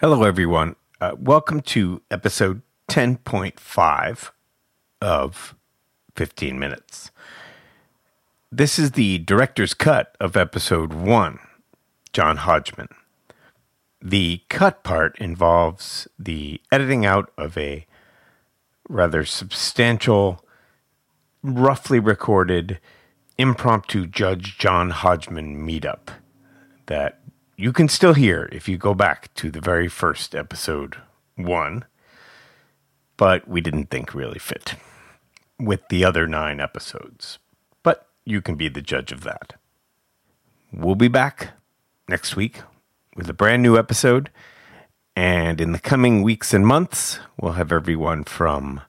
Hello, everyone. Uh, welcome to episode 10.5 of 15 Minutes. This is the director's cut of episode 1, John Hodgman. The cut part involves the editing out of a rather substantial, roughly recorded impromptu Judge John Hodgman meetup that you can still hear if you go back to the very first episode one, but we didn't think really fit with the other nine episodes. But you can be the judge of that. We'll be back next week with a brand new episode. And in the coming weeks and months, we'll have everyone from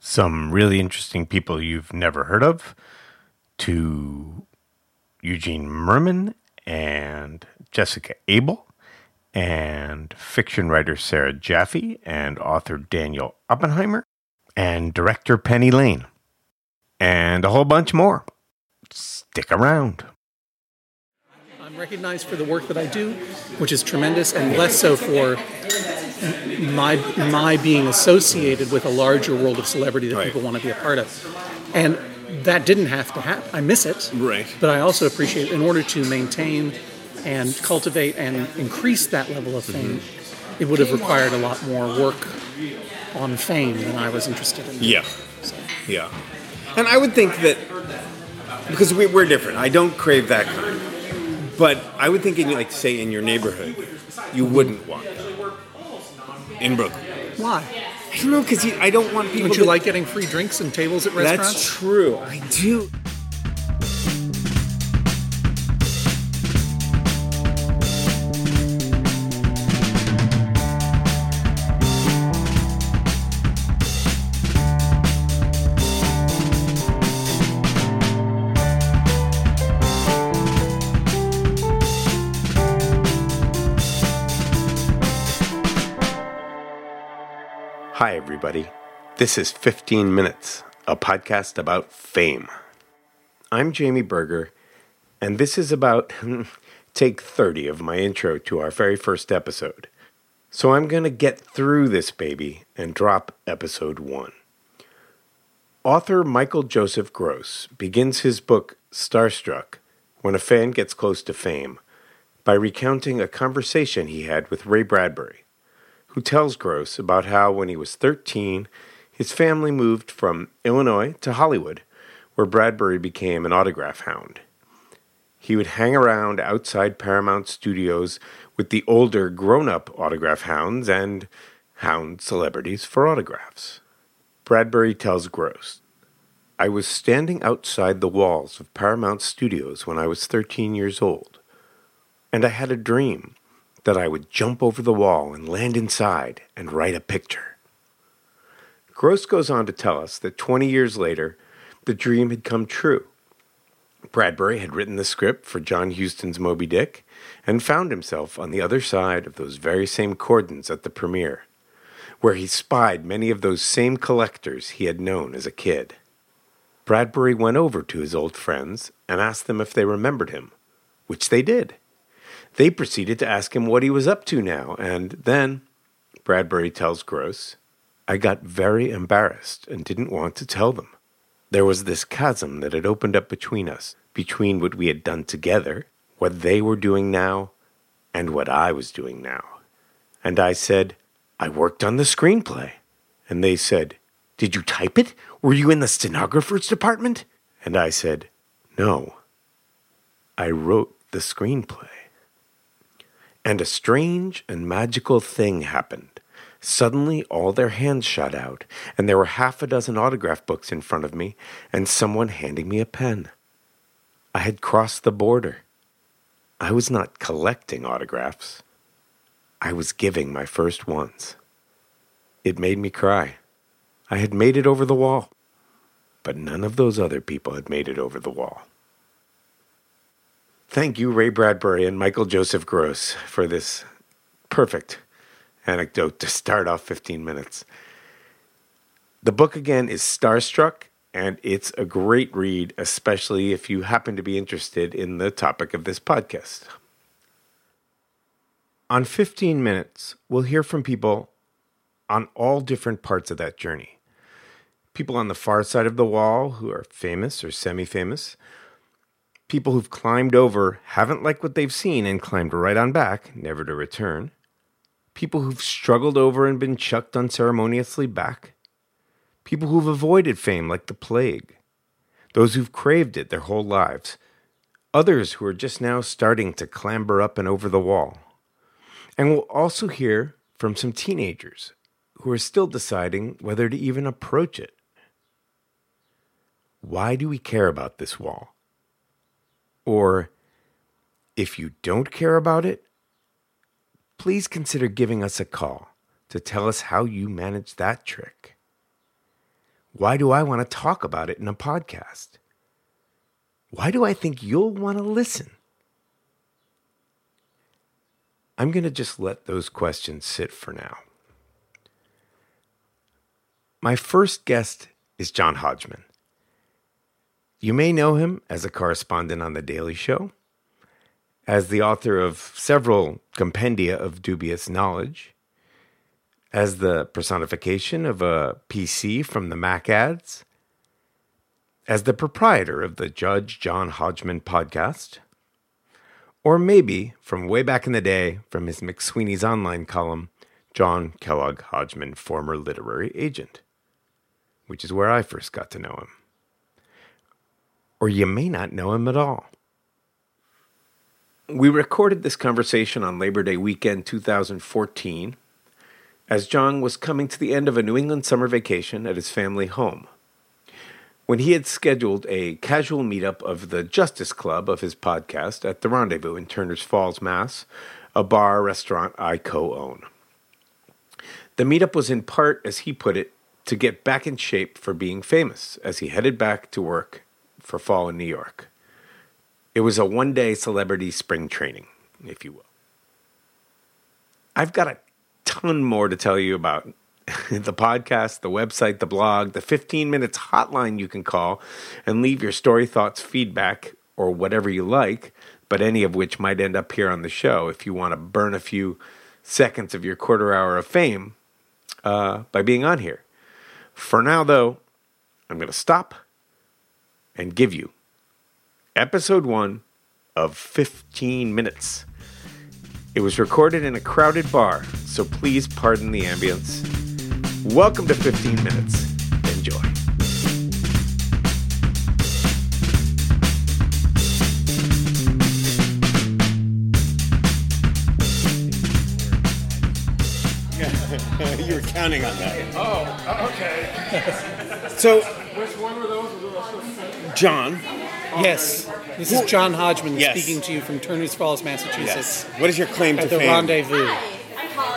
some really interesting people you've never heard of to Eugene Mirman and Jessica Abel and fiction writer Sarah Jaffe and author Daniel Oppenheimer and director Penny Lane and a whole bunch more. Stick around. I'm recognized for the work that I do, which is tremendous, and less so for my my being associated with a larger world of celebrity that Right. people want to be a part of. And that didn't have to happen. I miss it. Right. But I also appreciate in order to maintain and cultivate and increase that level of fame, mm-hmm. it would have required a lot more work on fame than I was interested in. Yeah. Yeah. And I would think that because we, we're different, I don't crave that kind. But I would think, in like say in your neighborhood, you wouldn't want that in Brooklyn. Why? I don't know because I don't want people. Don't you to- like getting free drinks and tables at restaurants? That's true. I do. Everybody. This is 15 Minutes, a podcast about fame. I'm Jamie Berger, and this is about take 30 of my intro to our very first episode. So I'm going to get through this baby and drop episode one. Author Michael Joseph Gross begins his book Starstruck when a fan gets close to fame by recounting a conversation he had with Ray Bradbury who tells Gross about how when he was 13, his family moved from Illinois to Hollywood, where Bradbury became an autograph hound. He would hang around outside Paramount Studios with the older grown up autograph hounds and hound celebrities for autographs. Bradbury tells Gross, I was standing outside the walls of Paramount Studios when I was 13 years old, and I had a dream that I would jump over the wall and land inside and write a picture. Gross goes on to tell us that 20 years later, the dream had come true. Bradbury had written the script for John Huston's Moby Dick and found himself on the other side of those very same cordons at the premiere, where he spied many of those same collectors he had known as a kid. Bradbury went over to his old friends and asked them if they remembered him, which they did. They proceeded to ask him what he was up to now, and then, Bradbury tells Gross, I got very embarrassed and didn't want to tell them. There was this chasm that had opened up between us, between what we had done together, what they were doing now, and what I was doing now. And I said, I worked on the screenplay. And they said, Did you type it? Were you in the stenographer's department? And I said, No. I wrote the screenplay. And a strange and magical thing happened. Suddenly, all their hands shot out, and there were half a dozen autograph books in front of me, and someone handing me a pen. I had crossed the border. I was not collecting autographs. I was giving my first ones. It made me cry. I had made it over the wall. But none of those other people had made it over the wall. Thank you, Ray Bradbury and Michael Joseph Gross, for this perfect anecdote to start off 15 minutes. The book again is Starstruck, and it's a great read, especially if you happen to be interested in the topic of this podcast. On 15 minutes, we'll hear from people on all different parts of that journey. People on the far side of the wall who are famous or semi famous. People who've climbed over, haven't liked what they've seen, and climbed right on back, never to return. People who've struggled over and been chucked unceremoniously back. People who've avoided fame like the plague. Those who've craved it their whole lives. Others who are just now starting to clamber up and over the wall. And we'll also hear from some teenagers who are still deciding whether to even approach it. Why do we care about this wall? Or, if you don't care about it, please consider giving us a call to tell us how you manage that trick. Why do I want to talk about it in a podcast? Why do I think you'll want to listen? I'm going to just let those questions sit for now. My first guest is John Hodgman. You may know him as a correspondent on The Daily Show, as the author of several compendia of dubious knowledge, as the personification of a PC from the Mac ads, as the proprietor of the Judge John Hodgman podcast, or maybe from way back in the day from his McSweeney's online column, John Kellogg Hodgman, former literary agent, which is where I first got to know him. Or you may not know him at all. We recorded this conversation on Labor Day weekend 2014 as John was coming to the end of a New England summer vacation at his family home when he had scheduled a casual meetup of the Justice Club of his podcast at the Rendezvous in Turners Falls, Mass., a bar restaurant I co own. The meetup was in part, as he put it, to get back in shape for being famous as he headed back to work for fall in New York. It was a one day celebrity spring training, if you will. I've got a ton more to tell you about the podcast, the website, the blog, the 15 minutes hotline you can call and leave your story, thoughts, feedback, or whatever you like, but any of which might end up here on the show if you want to burn a few seconds of your quarter hour of fame uh, by being on here. For now, though, I'm going to stop and give you episode one of 15 minutes. It was recorded in a crowded bar, so please pardon the ambience. Welcome to 15 Minutes. Counting on that. Oh, okay. So, Which one were those? John, Yes. This is John Hodgman Yes. speaking to you from Turners Falls, Massachusetts. yes. What is your claim to At the fame? Rendezvous.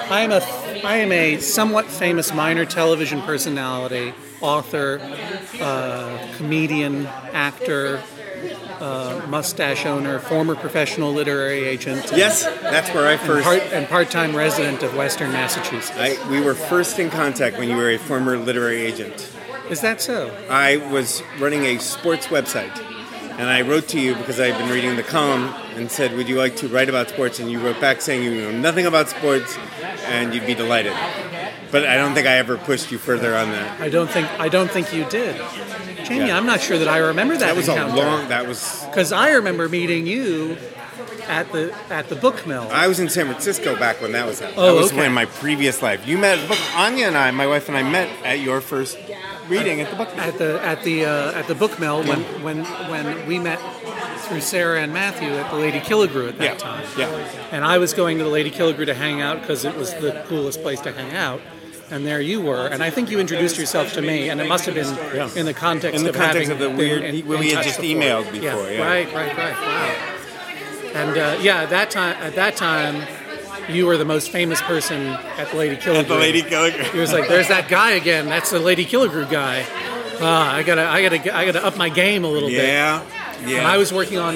I am a I am a somewhat famous minor television personality, author, uh, comedian, actor, uh, mustache owner, former professional literary agent, Yes, that's where I and, first. part, and part-time resident of Western Massachusetts. I, we were first in contact when you were a former literary agent. Is that so? I was running a sports website, and I wrote to you because I had been reading the column and said, "Would you like to write about sports?" And you wrote back saying you know nothing about sports, and you'd be delighted. But I don't think I ever pushed you further on that. I don't think I don't think you did. Jamie, Yeah. I'm not sure that I remember that. That was a long. That was. Because I remember meeting you at the at the book mill. I was in San Francisco back when that was happening. Oh, that was okay. when my previous life. You met Anya and I, my wife and I met at your first reading at the book. at the at the uh, at the book mill when when when we met through Sarah and Matthew at the Lady Killigrew at that Yeah, time. yeah. And I was going to the Lady Killigrew to hang out because it was the coolest place to hang out. And there you were, and I think you introduced yourself to me, and it must have been Yeah. in the context In the of context having of the weird- in- in we had just before. emailed before, yeah. Right, right, right. Wow. And uh, yeah, at that time, at that time, you were the most famous person at the Lady Killigrew. At the Lady Killer Group. He was like, "There's that guy again. That's the Lady Killigrew guy. Ah, I gotta, I gotta, I gotta up my game a little bit." Yeah, yeah. And I was working on.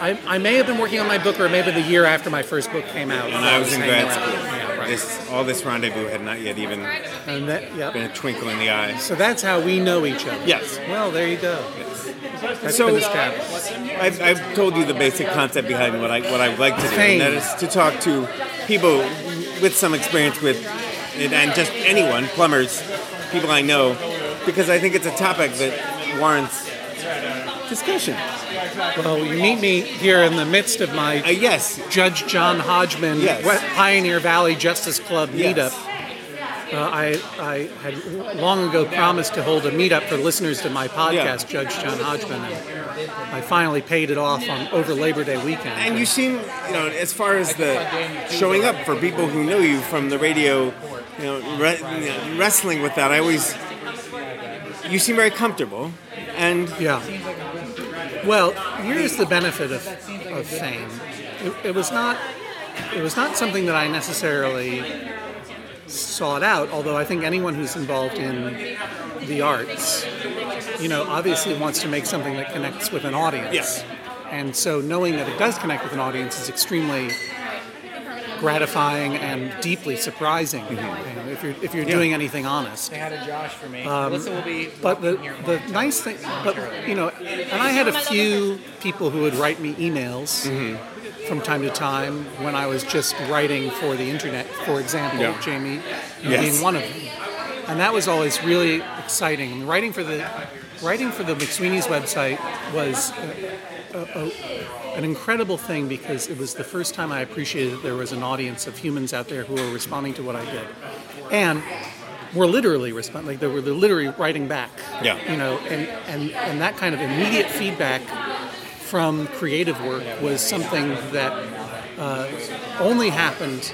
I, I may have been working on my book, or maybe the year after my first book came out. when I was in grad school. This all this rendezvous had not yet even and that, yep. been a twinkle in the eye. So that's how we know each other. Yes. Well, there you go. That's So-. I've, I've told you the basic concept behind what I what I would like to do, Fame. and that is to talk to people with some experience with it, and just anyone, plumbers, people I know, because I think it's a topic that warrants discussion. Well, you meet me here in the midst of my Uh, yes, Judge John Hodgman Yes. Pioneer Valley Justice Club Yes. meetup. Uh, I, I had long ago promised to hold a meetup for listeners to my podcast, Judge John Hodgman, and I finally paid it off on over Labor Day weekend. and you seem, you know, as far as the showing up for people who know you from the radio, you know, re- you know, wrestling with that. I always, you seem very comfortable, and Yeah. Well, here's the benefit of, of fame. It, it was not it was not something that I necessarily sought out. Although I think anyone who's involved in the arts, you know, obviously wants to make something that connects with an audience. Yes. And so knowing that it does connect with an audience is extremely gratifying and deeply surprising. Mm-hmm. You know, if you're if you're doing anything honest. They had a Josh for me. Um, Melissa will be. But the, here the nice thing, but you know, and I had a few people who would write me emails mm-hmm. from time to time when I was just writing for the internet, for example, Yeah. Jamie Yes. being one of them. And that was always really exciting. And writing for the writing for the McSweeney's website was a, a, a, an incredible thing because it was the first time I appreciated that there was an audience of humans out there who were responding to what I did. And were literally responding, like they were literally writing back. Yeah. You know, and, and, and that kind of immediate feedback from creative work was something that uh, only happened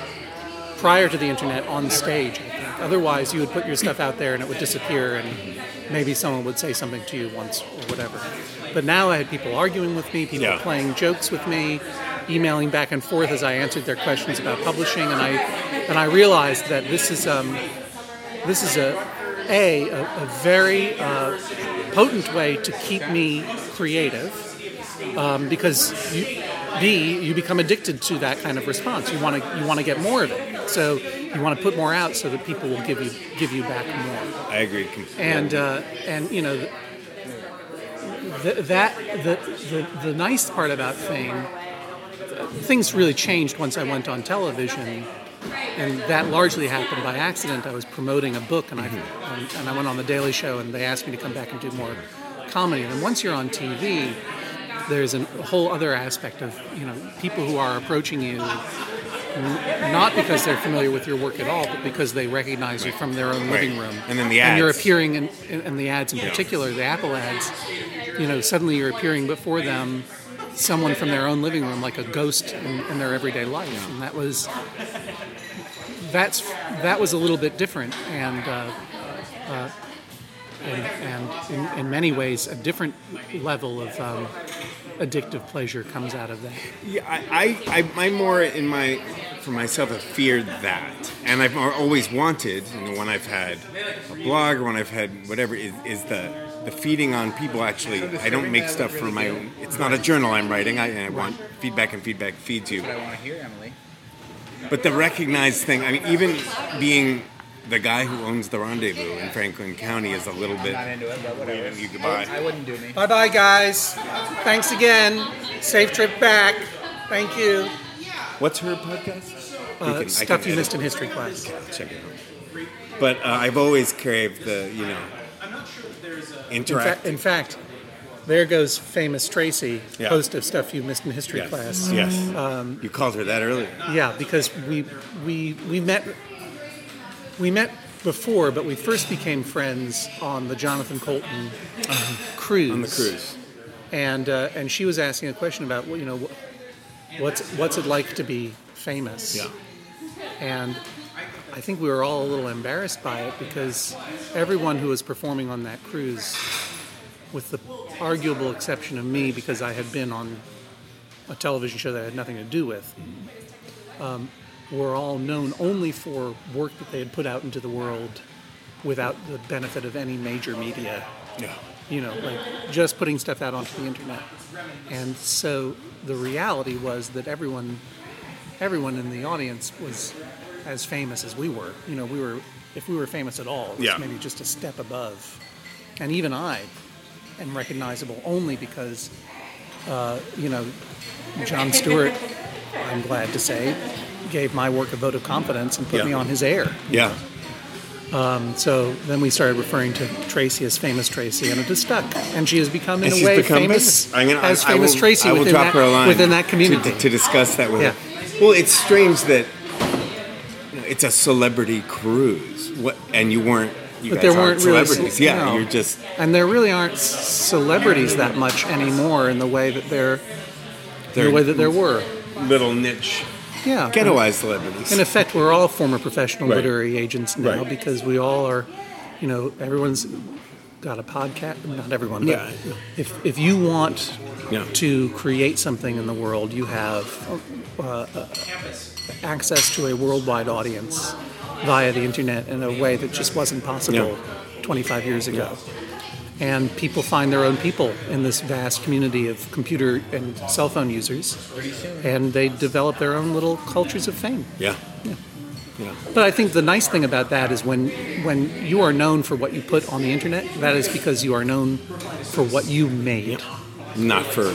prior to the internet on stage. I think. Otherwise, you would put your stuff out there and it would disappear, and maybe someone would say something to you once or whatever. But now I had people arguing with me, people Yeah. playing jokes with me, emailing back and forth as I answered their questions about publishing, and I and I realized that this is um, this is a a a, a very uh, potent way to keep me creative um, because you, B you become addicted to that kind of response. You want to you want to get more of it, so you want to put more out so that people will give you give you back more. I agree completely. And uh, and you know th- that the, the the nice part about fame, things really changed once I went on television. And that largely happened by accident. I was promoting a book, and I and, and I went on the Daily Show, and they asked me to come back and do more comedy. And once you're on TV, there's a whole other aspect of you know people who are approaching you n- not because they're familiar with your work at all, but because they recognize you from their own living Right. room. And then the ads. And you're appearing in, in, in the ads in particular, the Apple ads. You know, suddenly you're appearing before them, someone from their own living room, like a ghost in, in their everyday life, and that was that's that was a little bit different, and uh, uh, and, and in, in many ways a different level of um, addictive pleasure comes out of that. Yeah, I, I, I, I'm more in my, for myself, have feared that, and I've always wanted, you know, when I've had a blog or when I've had whatever, is, is the the feeding on people. Actually, I don't make stuff for my own. It's not a journal I'm writing. I, I want feedback, and feedback feeds you. I want to hear Emily. But the recognized thing, I mean, even being the guy who owns the Rendezvous in Franklin County is a little bit. Not into it, but whatever. You goodbye. I wouldn't do me. Bye bye, guys. Thanks again. Safe trip back. Thank you. What's her podcast? Uh, can- I stuff you missed in history class. I'll check it out. But uh, I've always craved the, you know, I'm not sure In, interact. fa- in fact, there goes famous Tracy, Yeah. host of stuff you missed in history yes. class. Yes. Um, you called her that earlier. Yeah, because we we we met we met before, but we first became friends on the Jonathan Coulton cruise. On the cruise. and uh, and she was asking a question about you know what's what's it like to be famous. Yeah. And I think we were all a little embarrassed by it because everyone who was performing on that cruise, with the arguable exception of me, because I had been on a television show that I had nothing to do with, um, were all known only for work that they had put out into the world without the benefit of any major media Yeah. you know, like just putting stuff out onto the internet. And so the reality was that everyone, everyone in the audience was as famous as we were. You know, we were, if we were famous at all, it was Yeah. maybe just a step above. And even I, and recognizable only because, uh, you know, Jon Stewart, I'm glad to say, gave my work a vote of confidence and put Yeah. me on his air. Yeah. Um, so then we started referring to Tracy as famous Tracy, and it has stuck. And she has become, in And a way, famous I'm gonna, as I, I famous will, Tracy I will within, drop that, her a line within that community. to, to discuss that with Yeah. her. Well, it's strange that you know, it's a celebrity cruise, what, and you weren't. You but there weren't really celebrities. ce- yeah, no. you're just and there really aren't celebrities that much anymore in the way that there, the way that there were. little niche Yeah, ghettoized celebrities. In effect, we're all former professional Right. literary agents now Right. because we all are, you know, everyone's got a podcast. Not everyone, but Yeah. if if you want Yeah. to create something in the world, you have uh, uh, access to a worldwide audience via the internet in a way that just wasn't possible 25 years ago. And people find their own people in this vast community of computer and cell phone users, and they develop their own little cultures of fame. yeah. Yeah. Yeah. But I think the nice thing about that is when when you are known for what you put on the internet, that is because you are known for what you made, Not for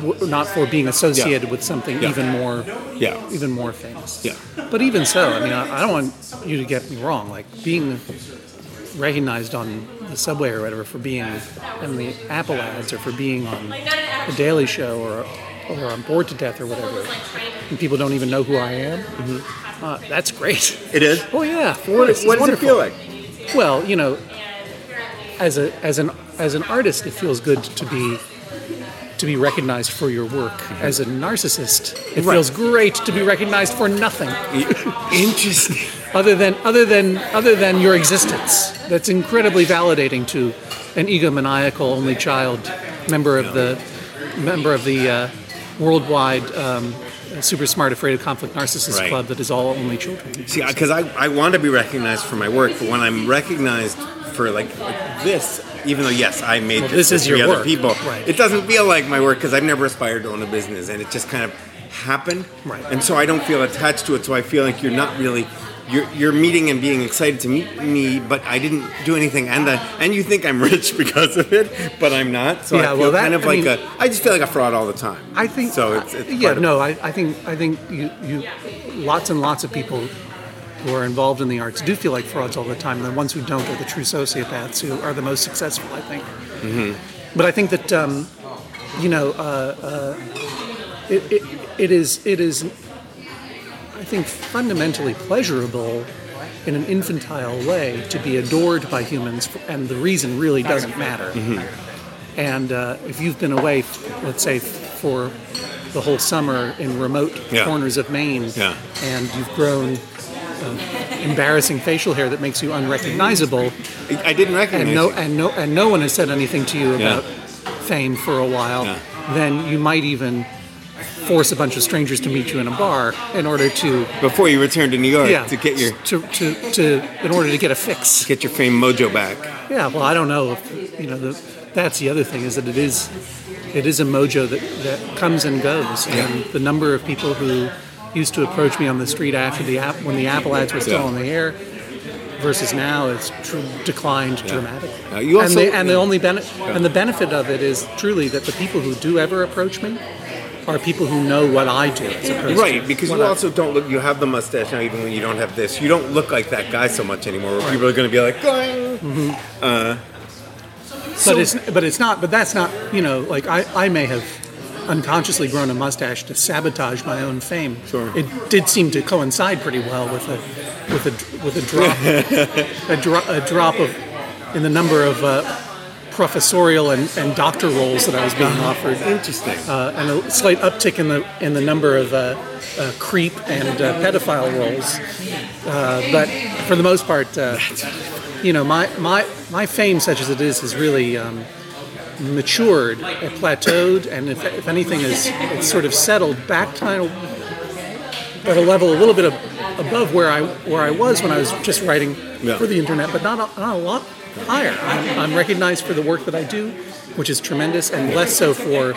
w- not for being associated Yeah. with something Yeah. even more yeah. even more famous. Yeah. But even so, I mean, I, I don't want you to get me wrong. Like being recognized on the subway or whatever for being in the Apple ads or for being on the Daily Show or or on Bored to Death or whatever, and people don't even know who I am. Uh, that's great. It is. Oh yeah, of What, course. what does it feel like? Well, you know, as a as an as an artist, it feels good to be to be recognized for your work. As a narcissist, it Right. feels great to be recognized for nothing Interesting. other than other than other than your existence. That's incredibly validating to an egomaniacal only child member of the member of the uh, worldwide um, super smart afraid of conflict narcissist Right. club that is all only children. See, because I, I want to be recognized for my work, but when I'm recognized for like, like this, even though yes, I made Well, this, this is for your other work. people, Right. it doesn't feel like my work because I've never aspired to own a business, and it just kind of happened. Right. And so I don't feel attached to it. So I feel like you're not really. You're, you're meeting and being excited to meet me, but I didn't do anything, and uh, and you think I'm rich because of it, but I'm not. So Yeah, I feel well, that- kind of I like mean- a. I just feel like a fraud all the time. I think so. It's, it's yeah, no, I, I think I think you, you lots and lots of people who are involved in the arts do feel like frauds all the time. And the ones who don't are the true sociopaths who are the most successful, I think. Mm-hmm. But I think that um, you know uh, uh, it, it, it is it is I think fundamentally pleasurable in an infantile way to be adored by humans, and the reason really doesn't matter. And uh, if you've been away, let's say, for the whole summer in remote Yeah. corners of Maine, Yeah. and you've grown embarrassing facial hair that makes you unrecognizable, I, didn't recognize and no, and no, and no one has said anything to you Yeah. about fame for a while, Yeah. then you might even force a bunch of strangers to meet you in a bar in order to before you return to New York yeah to get your to, to, to in order to get a fix. get your fame mojo back. Yeah, well, I don't know if you know. The, that's the other thing is that it is, it is a mojo that, that comes and goes, and the number of people who used to approach me on the street after the app when the Apple ads were still Yeah. on the air, versus now it's tr- declined dramatically. Uh, you also- and the, and the only benefit and the benefit of it is truly that the people who do ever approach me are people who know what I do, Right, because you I- also don't look. You have the mustache now, even when you don't have this. You don't look like that guy so much anymore. Where people are going to be like, "Going." but it's but it's not. But that's not. You know, like I, I may have unconsciously grown a mustache to sabotage my own fame. Sure. It did seem to coincide pretty well with a with a with a drop a, dro- a drop of in the number of uh, professorial and, and doctor roles that I was being offered. Interesting. Uh, and a slight uptick in the in the number of uh, uh, creep and uh, pedophile roles, uh, but for the most part, uh, you know, my, my my fame, such as it is, is really um, matured, it plateaued, and if, if anything, is it's sort of settled back kind of at a level a little bit of, above where I where I was when I was just writing Yeah. for the internet, but not a, not a lot higher. I'm, I'm recognized for the work that I do, which is tremendous, and less so for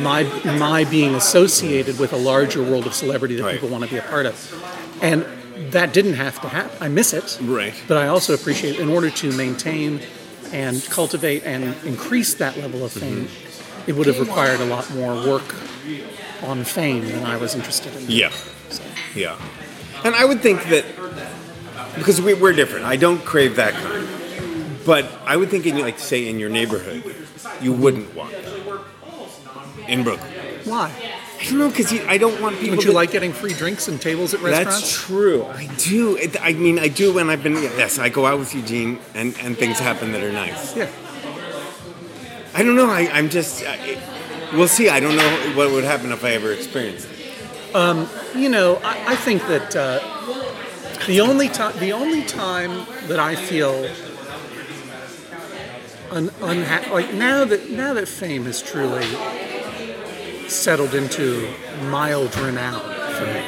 my my being associated with a larger world of celebrity that Right. people want to be a part of, and that didn't have to happen. I miss it, Right. But I also appreciate in order to maintain and cultivate and increase that level of fame, it would have required a lot more work on fame than I was interested in. Yeah. Yeah. And I would think that because we, we're different, I don't crave that kind. But I would think, in like say in your neighborhood, you wouldn't want that in Brooklyn. Why? I don't know because I don't want people. Don't you to, like getting free drinks and tables at restaurants? That's true. I do. It, I mean, I do when I've been. Yes, I go out with Eugene, and and things happen that are nice. Yeah. I don't know. I, I'm just. I, we'll see. I don't know what would happen if I ever experienced it. You know, I, I think that uh, the only time the only time that I feel un, unha- like now that now that fame has truly settled into mild renown for me,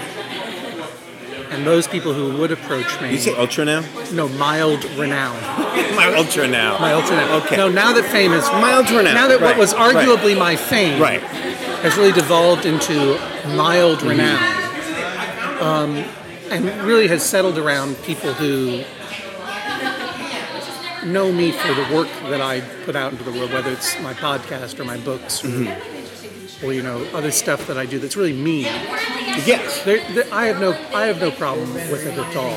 and those people who would approach me, You say ultra now? no mild renown, My ultra now. mild renown. Okay. No, now that fame is Mild renown, Now that what right, was right. arguably my fame, Right. has really devolved into mild renown, um, and really has settled around people who know me for the work that I put out into the world, whether it's my podcast or my books, or, or you know other stuff that I do that's really me. Yes. There, there, I have no I have no problem with it at all.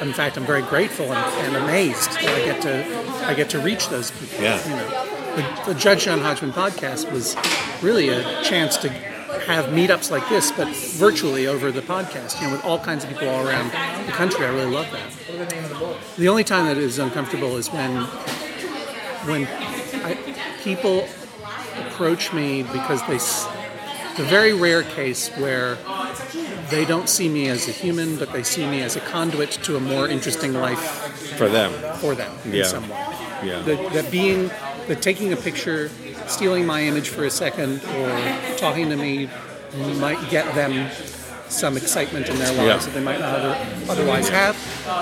In fact, I'm very grateful and, and amazed that I get to I get to reach those people. Yeah. You know, the, the Judge John Hodgman podcast was really a chance to have meetups like this, but virtually over the podcast. You know, with all kinds of people all around the country. I really love that. The only time that it is uncomfortable is when when I, people approach me because they the very rare case where they don't see me as a human, but they see me as a conduit to a more interesting life For them. for them Yeah. in some way. Yeah. That, being, that taking a picture, stealing my image for a second, or talking to me might get them some excitement in their lives Yeah. that they might not other, otherwise have,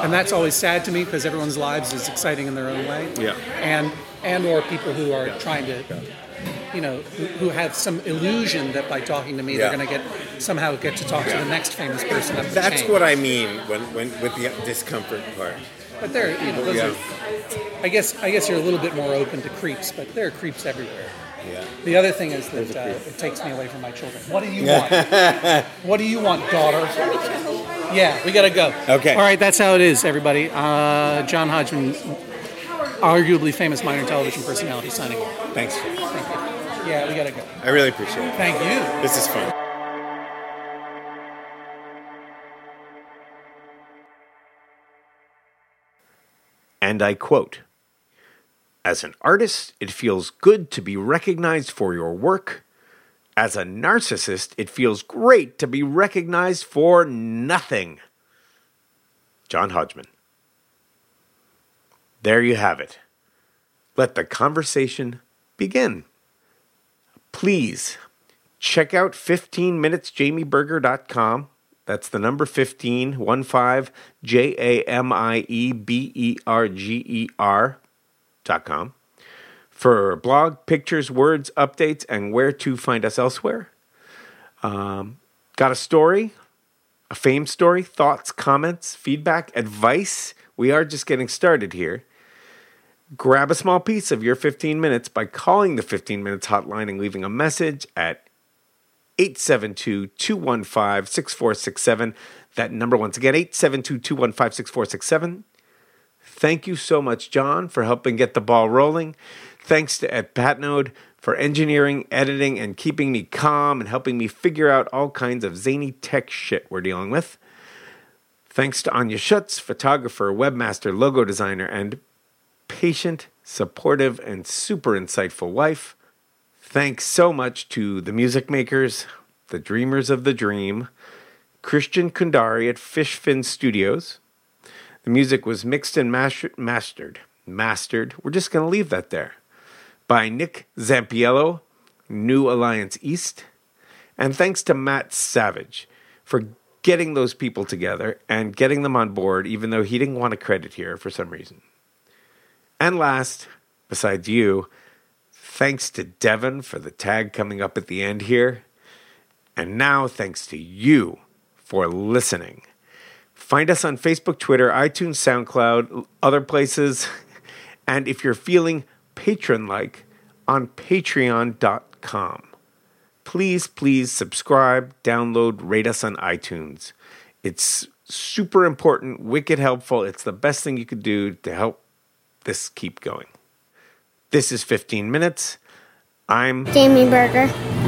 and that's always sad to me because everyone's lives is exciting in their own way. Yeah. And and or people who are trying to, you know, who, who have some illusion that by talking to me Yeah. they're going to get somehow get to talk to the next famous person up the That's chain. what I mean when, when with the discomfort part. But there, you know, those Yeah. are. I guess I guess you're a little bit more open to creeps, but there are creeps everywhere. Yeah. The other thing is that uh, it takes me away from my children. What do you want? what do you want, daughter? Yeah, we gotta go. Okay. All right, that's how it is, everybody. Uh, John Hodgman, arguably famous minor television personality, signing off. Thanks. Thank you. Yeah, we gotta go. I really appreciate it. Thank you. This is fun. And I quote As an artist, it feels good to be recognized for your work. As a narcissist, it feels great to be recognized for nothing. John Hodgman. There you have it. Let the conversation begin. Please check out 15minutesjamieberger.com. That's the number 15, 1 5, J A M I E B E R G E R dot com for blog, pictures, words, updates, and where to find us elsewhere. Um, got a story, a fame story, thoughts, comments, feedback, advice? We are just getting started here. Grab a small piece of your 15 minutes by calling the 15 minutes hotline and leaving a message at 872 215 6467. That number, once again, 872 215 6467. Thank you so much, John, for helping get the ball rolling. Thanks to Ed Patnode for engineering, editing, and keeping me calm and helping me figure out all kinds of zany tech shit we're dealing with. Thanks to Anya Schutz, photographer, webmaster, logo designer, and patient, supportive, and super insightful wife. Thanks so much to the music makers, the dreamers of the dream, Christian Kundari at Fishfin Studios. The music was mixed and master- mastered. Mastered. We're just going to leave that there. By Nick Zampiello, New Alliance East. And thanks to Matt Savage for getting those people together and getting them on board, even though he didn't want a credit here for some reason. And last, besides you, thanks to Devin for the tag coming up at the end here. And now, thanks to you for listening. Find us on Facebook, Twitter, iTunes, SoundCloud, other places. And if you're feeling patron like, on patreon.com. Please, please subscribe, download, rate us on iTunes. It's super important, wicked helpful. It's the best thing you could do to help this keep going. This is 15 minutes. I'm Jamie Berger.